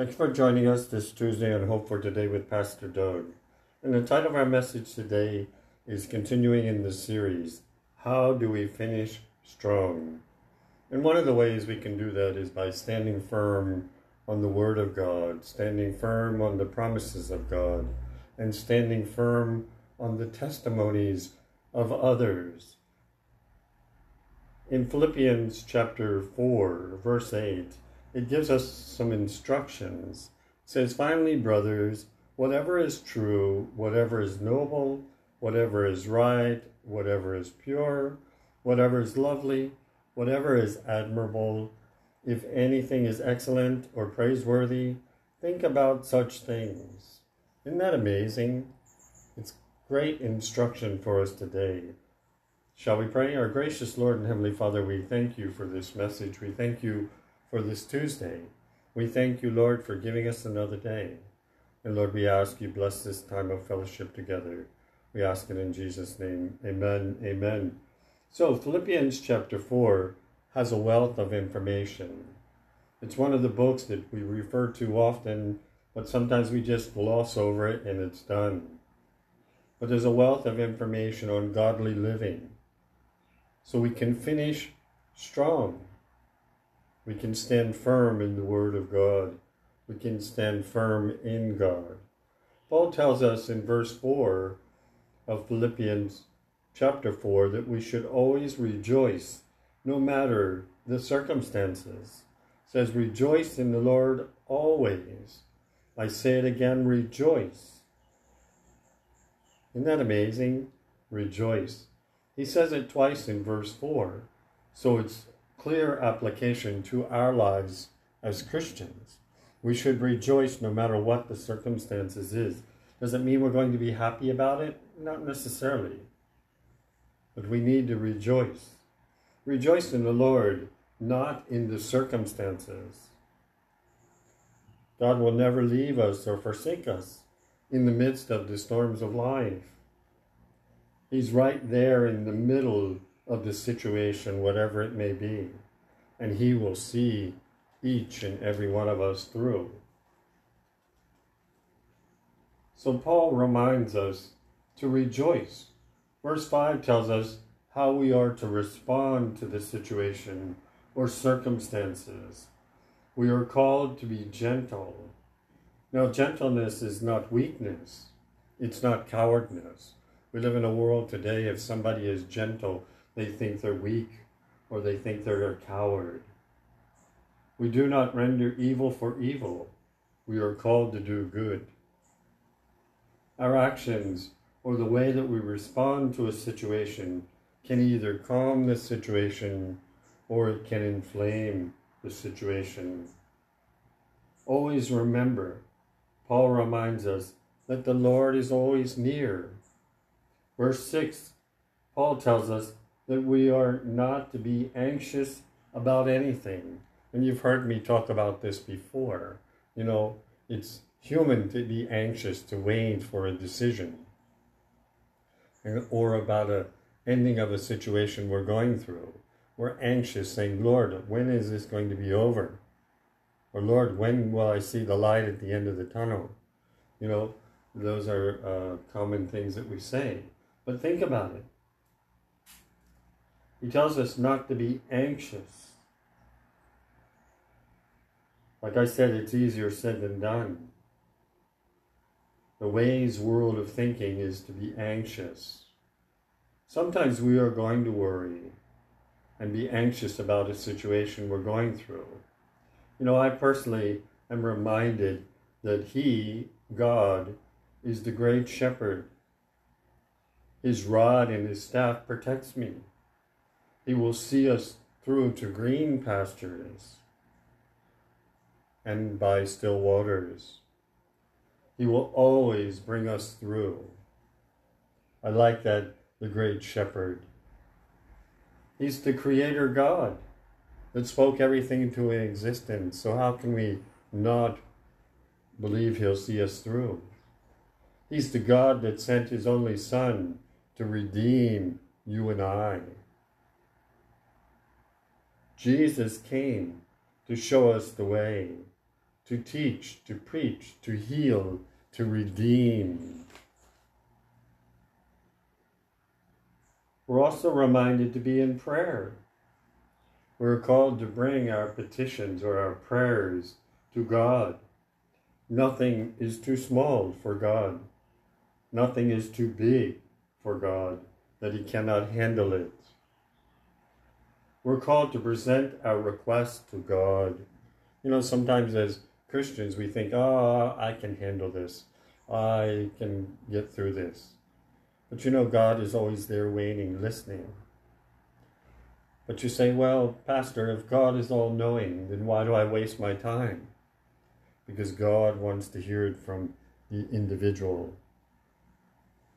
Thanks for joining us this Tuesday on Hope for Today with Pastor Doug. And the title of our message today is continuing in the series, How Do We Finish Strong? And one of the ways we can do that is by standing firm on the Word of God, standing firm on the promises of God, and standing firm on the testimonies of others. In Philippians chapter 4, verse 8, it gives us some instructions. It says, Finally, brothers, whatever is true, whatever is noble, whatever is right, whatever is pure, whatever is lovely, whatever is admirable, if anything is excellent or praiseworthy, think about such things. Isn't that amazing? It's great instruction for us today. Shall we pray? Our gracious Lord and Heavenly Father, we thank you for this message. We thank you for this Tuesday. We thank you, Lord, for giving us another day. And Lord, we ask you bless this time of fellowship together. We ask it in Jesus' name. Amen. Amen. So, Philippians chapter 4 has a wealth of information. It's one of the books that we refer to often, but sometimes we just gloss over it and it's done. But there's a wealth of information on godly living. So we can finish strong. We can stand firm in the Word of God. We can stand firm in God. Paul tells us in verse 4 of Philippians chapter 4 that we should always rejoice no matter the circumstances. It says, Rejoice in the Lord always. I say it again, rejoice. Isn't that amazing? Rejoice. He says it twice in verse 4. So it's clear application to our lives as Christians. We should rejoice no matter what the circumstances is. Does it mean we're going to be happy about it? Not necessarily. But we need to rejoice. Rejoice in the Lord, not in the circumstances. God will never leave us or forsake us in the midst of the storms of life. He's right there in the middle of the situation, whatever it may be, and He will see each and every one of us through. So Paul reminds us to rejoice. Verse 5 tells us how we are to respond to the situation or circumstances. We are called to be gentle. Now, gentleness is not weakness, it's not cowardness. We live in a world today, if somebody is gentle, they think they're weak or they think they're a coward. We do not render evil for evil. We are called to do good. Our actions or the way that we respond to a situation can either calm the situation or it can inflame the situation. Always remember, Paul reminds us that the Lord is always near. Verse 6, Paul tells us that we are not to be anxious about anything. And you've heard me talk about this before. You know, it's human to be anxious, to wait for a decision, or about a ending of a situation we're going through. We're anxious, saying, Lord, when is this going to be over? Or, Lord, when will I see the light at the end of the tunnel? You know, those are uh, common things that we say. But think about it. He tells us not to be anxious. Like I said, it's easier said than done. The ways world of thinking is to be anxious. Sometimes we are going to worry and be anxious about a situation we're going through. You know, I personally am reminded that He, God, is the great shepherd. His rod and His staff protects me. He will see us through to green pastures and by still waters. He will always bring us through. I like that the great shepherd. He's the creator God that spoke everything into existence. So how can we not believe he'll see us through? He's the God that sent his only son to redeem you and I. Jesus came to show us the way, to teach, to preach, to heal, to redeem. We're also reminded to be in prayer. We're called to bring our petitions or our prayers to God. Nothing is too small for God. Nothing is too big for God that He cannot handle it. We're called to present our request to God. You know, sometimes as Christians we think, oh, I can handle this. I can get through this. But you know, God is always there waiting, listening. But you say, well, Pastor, if God is all knowing, then why do I waste my time? Because God wants to hear it from the individual.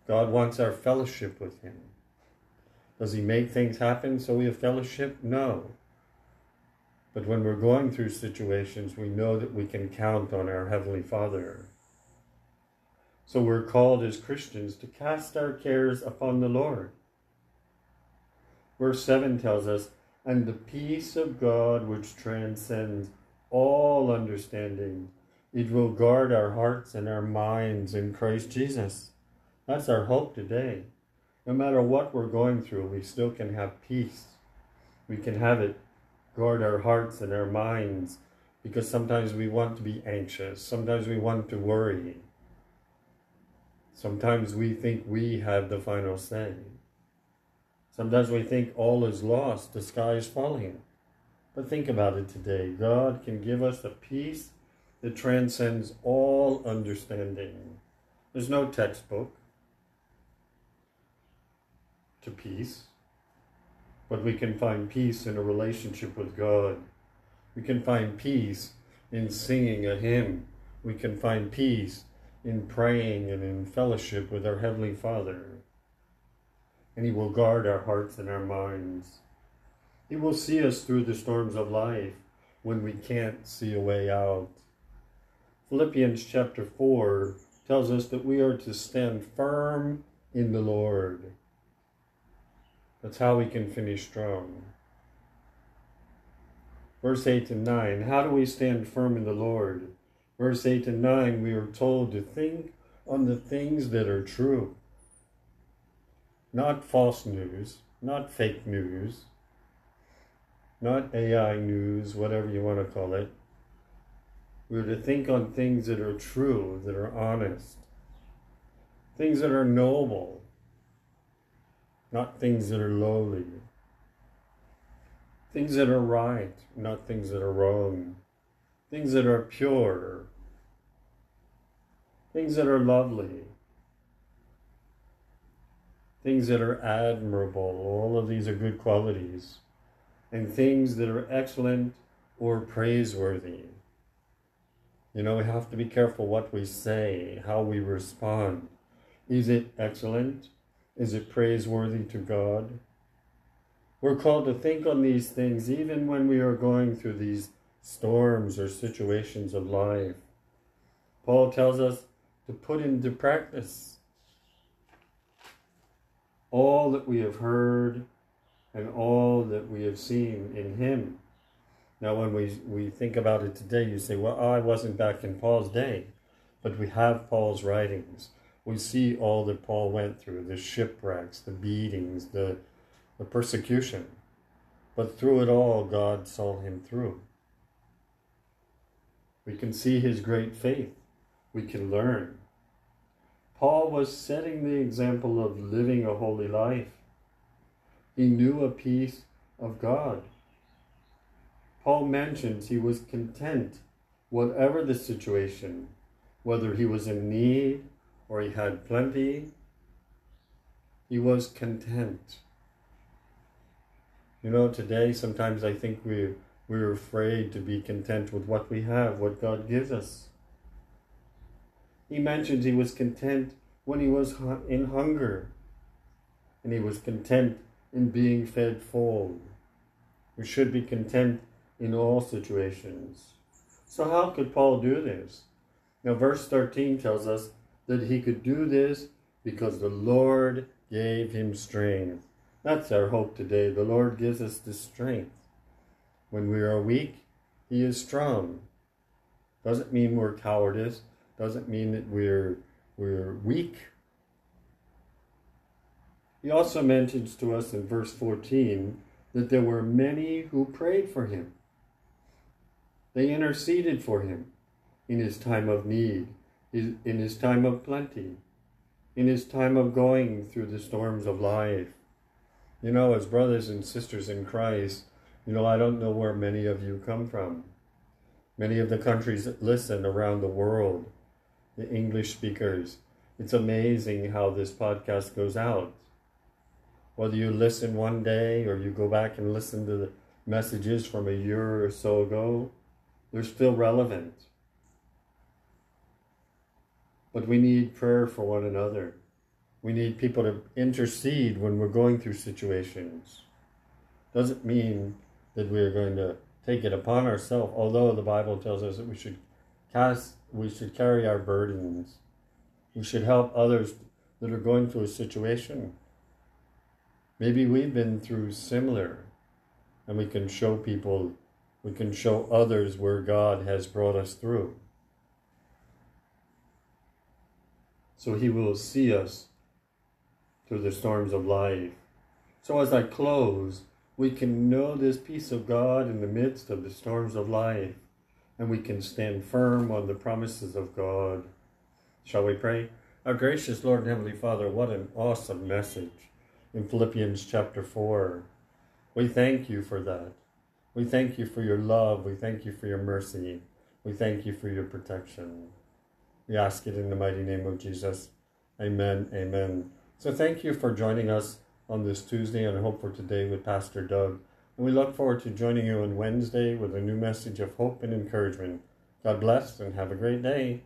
God wants our fellowship with Him. Does He make things happen so we have fellowship? No. But when we're going through situations, we know that we can count on our Heavenly Father. So we're called as Christians to cast our cares upon the Lord. Verse 7 tells us, And the peace of God which transcends all understanding, it will guard our hearts and our minds in Christ Jesus. That's our hope today. No matter what we're going through, we still can have peace. We can have it guard our hearts and our minds because sometimes we want to be anxious. Sometimes we want to worry. Sometimes we think we have the final say. Sometimes we think all is lost, the sky is falling. But think about it today. God can give us a peace that transcends all understanding. There's no textbook to peace, but we can find peace in a relationship with God. We can find peace in singing a hymn. We can find peace in praying and in fellowship with our Heavenly Father. And He will guard our hearts and our minds. He will see us through the storms of life when we can't see a way out. Philippians chapter 4 tells us that we are to stand firm in the Lord. That's how we can finish strong. Verse 8 and 9 How do we stand firm in the Lord? Verse 8 and 9, we are told to think on the things that are true. Not false news, not fake news, not AI news, whatever you want to call it. We're to think on things that are true, that are honest, things that are noble, not things that are lowly, things that are right, not things that are wrong things that are pure, things that are lovely, things that are admirable. All of these are good qualities, and things that are excellent or praiseworthy. You know, we have to be careful what we say, how we respond. Is it excellent? Is it praiseworthy to God? We're called to think on these things even when we are going through these storms or situations of life. Paul tells us to put into practice all that we have heard and all that we have seen in him. Now, when we, we think about it today, you say, well, I wasn't back in Paul's day, but we have Paul's writings. We see all that Paul went through the shipwrecks, the beatings, the, the persecution. But through it all, God saw him through. We can see his great faith. We can learn. Paul was setting the example of living a holy life. He knew a peace of God. Paul mentions he was content, whatever the situation, whether he was in need or he had plenty, he was content. You know, today sometimes I think we we're afraid to be content with what we have, what God gives us. He mentions he was content when he was in hunger, and he was content in being fed full. We should be content in all situations. So, how could Paul do this? Now, verse 13 tells us that he could do this because the Lord gave him strength. That's our hope today. The Lord gives us the strength. When we are weak, He is strong. Doesn't mean we're cowardice. Doesn't mean that we're we're weak. He also mentions to us in verse 14 that there were many who prayed for him. They interceded for him in his time of need, in his time of plenty, in his time of going through the storms of life. You know, as brothers and sisters in Christ, you know, I don't know where many of you come from. Many of the countries that listen around the world, the English speakers, it's amazing how this podcast goes out. Whether you listen one day or you go back and listen to the messages from a year or so ago, they're still relevant. But we need prayer for one another. We need people to intercede when we're going through situations. Doesn't mean that we're going to take it upon ourselves, although the Bible tells us that we should cast we should carry our burdens. We should help others that are going through a situation. Maybe we've been through similar and we can show people, we can show others where God has brought us through. So he will see us through the storms of life. So as I close, we can know this peace of God in the midst of the storms of life, and we can stand firm on the promises of God. Shall we pray? Our gracious Lord and Heavenly Father, what an awesome message in Philippians chapter 4. We thank you for that. We thank you for your love. We thank you for your mercy. We thank you for your protection. We ask it in the mighty name of Jesus. Amen. Amen. So thank you for joining us on this Tuesday and Hope for Today with Pastor Doug. And we look forward to joining you on Wednesday with a new message of hope and encouragement. God bless and have a great day.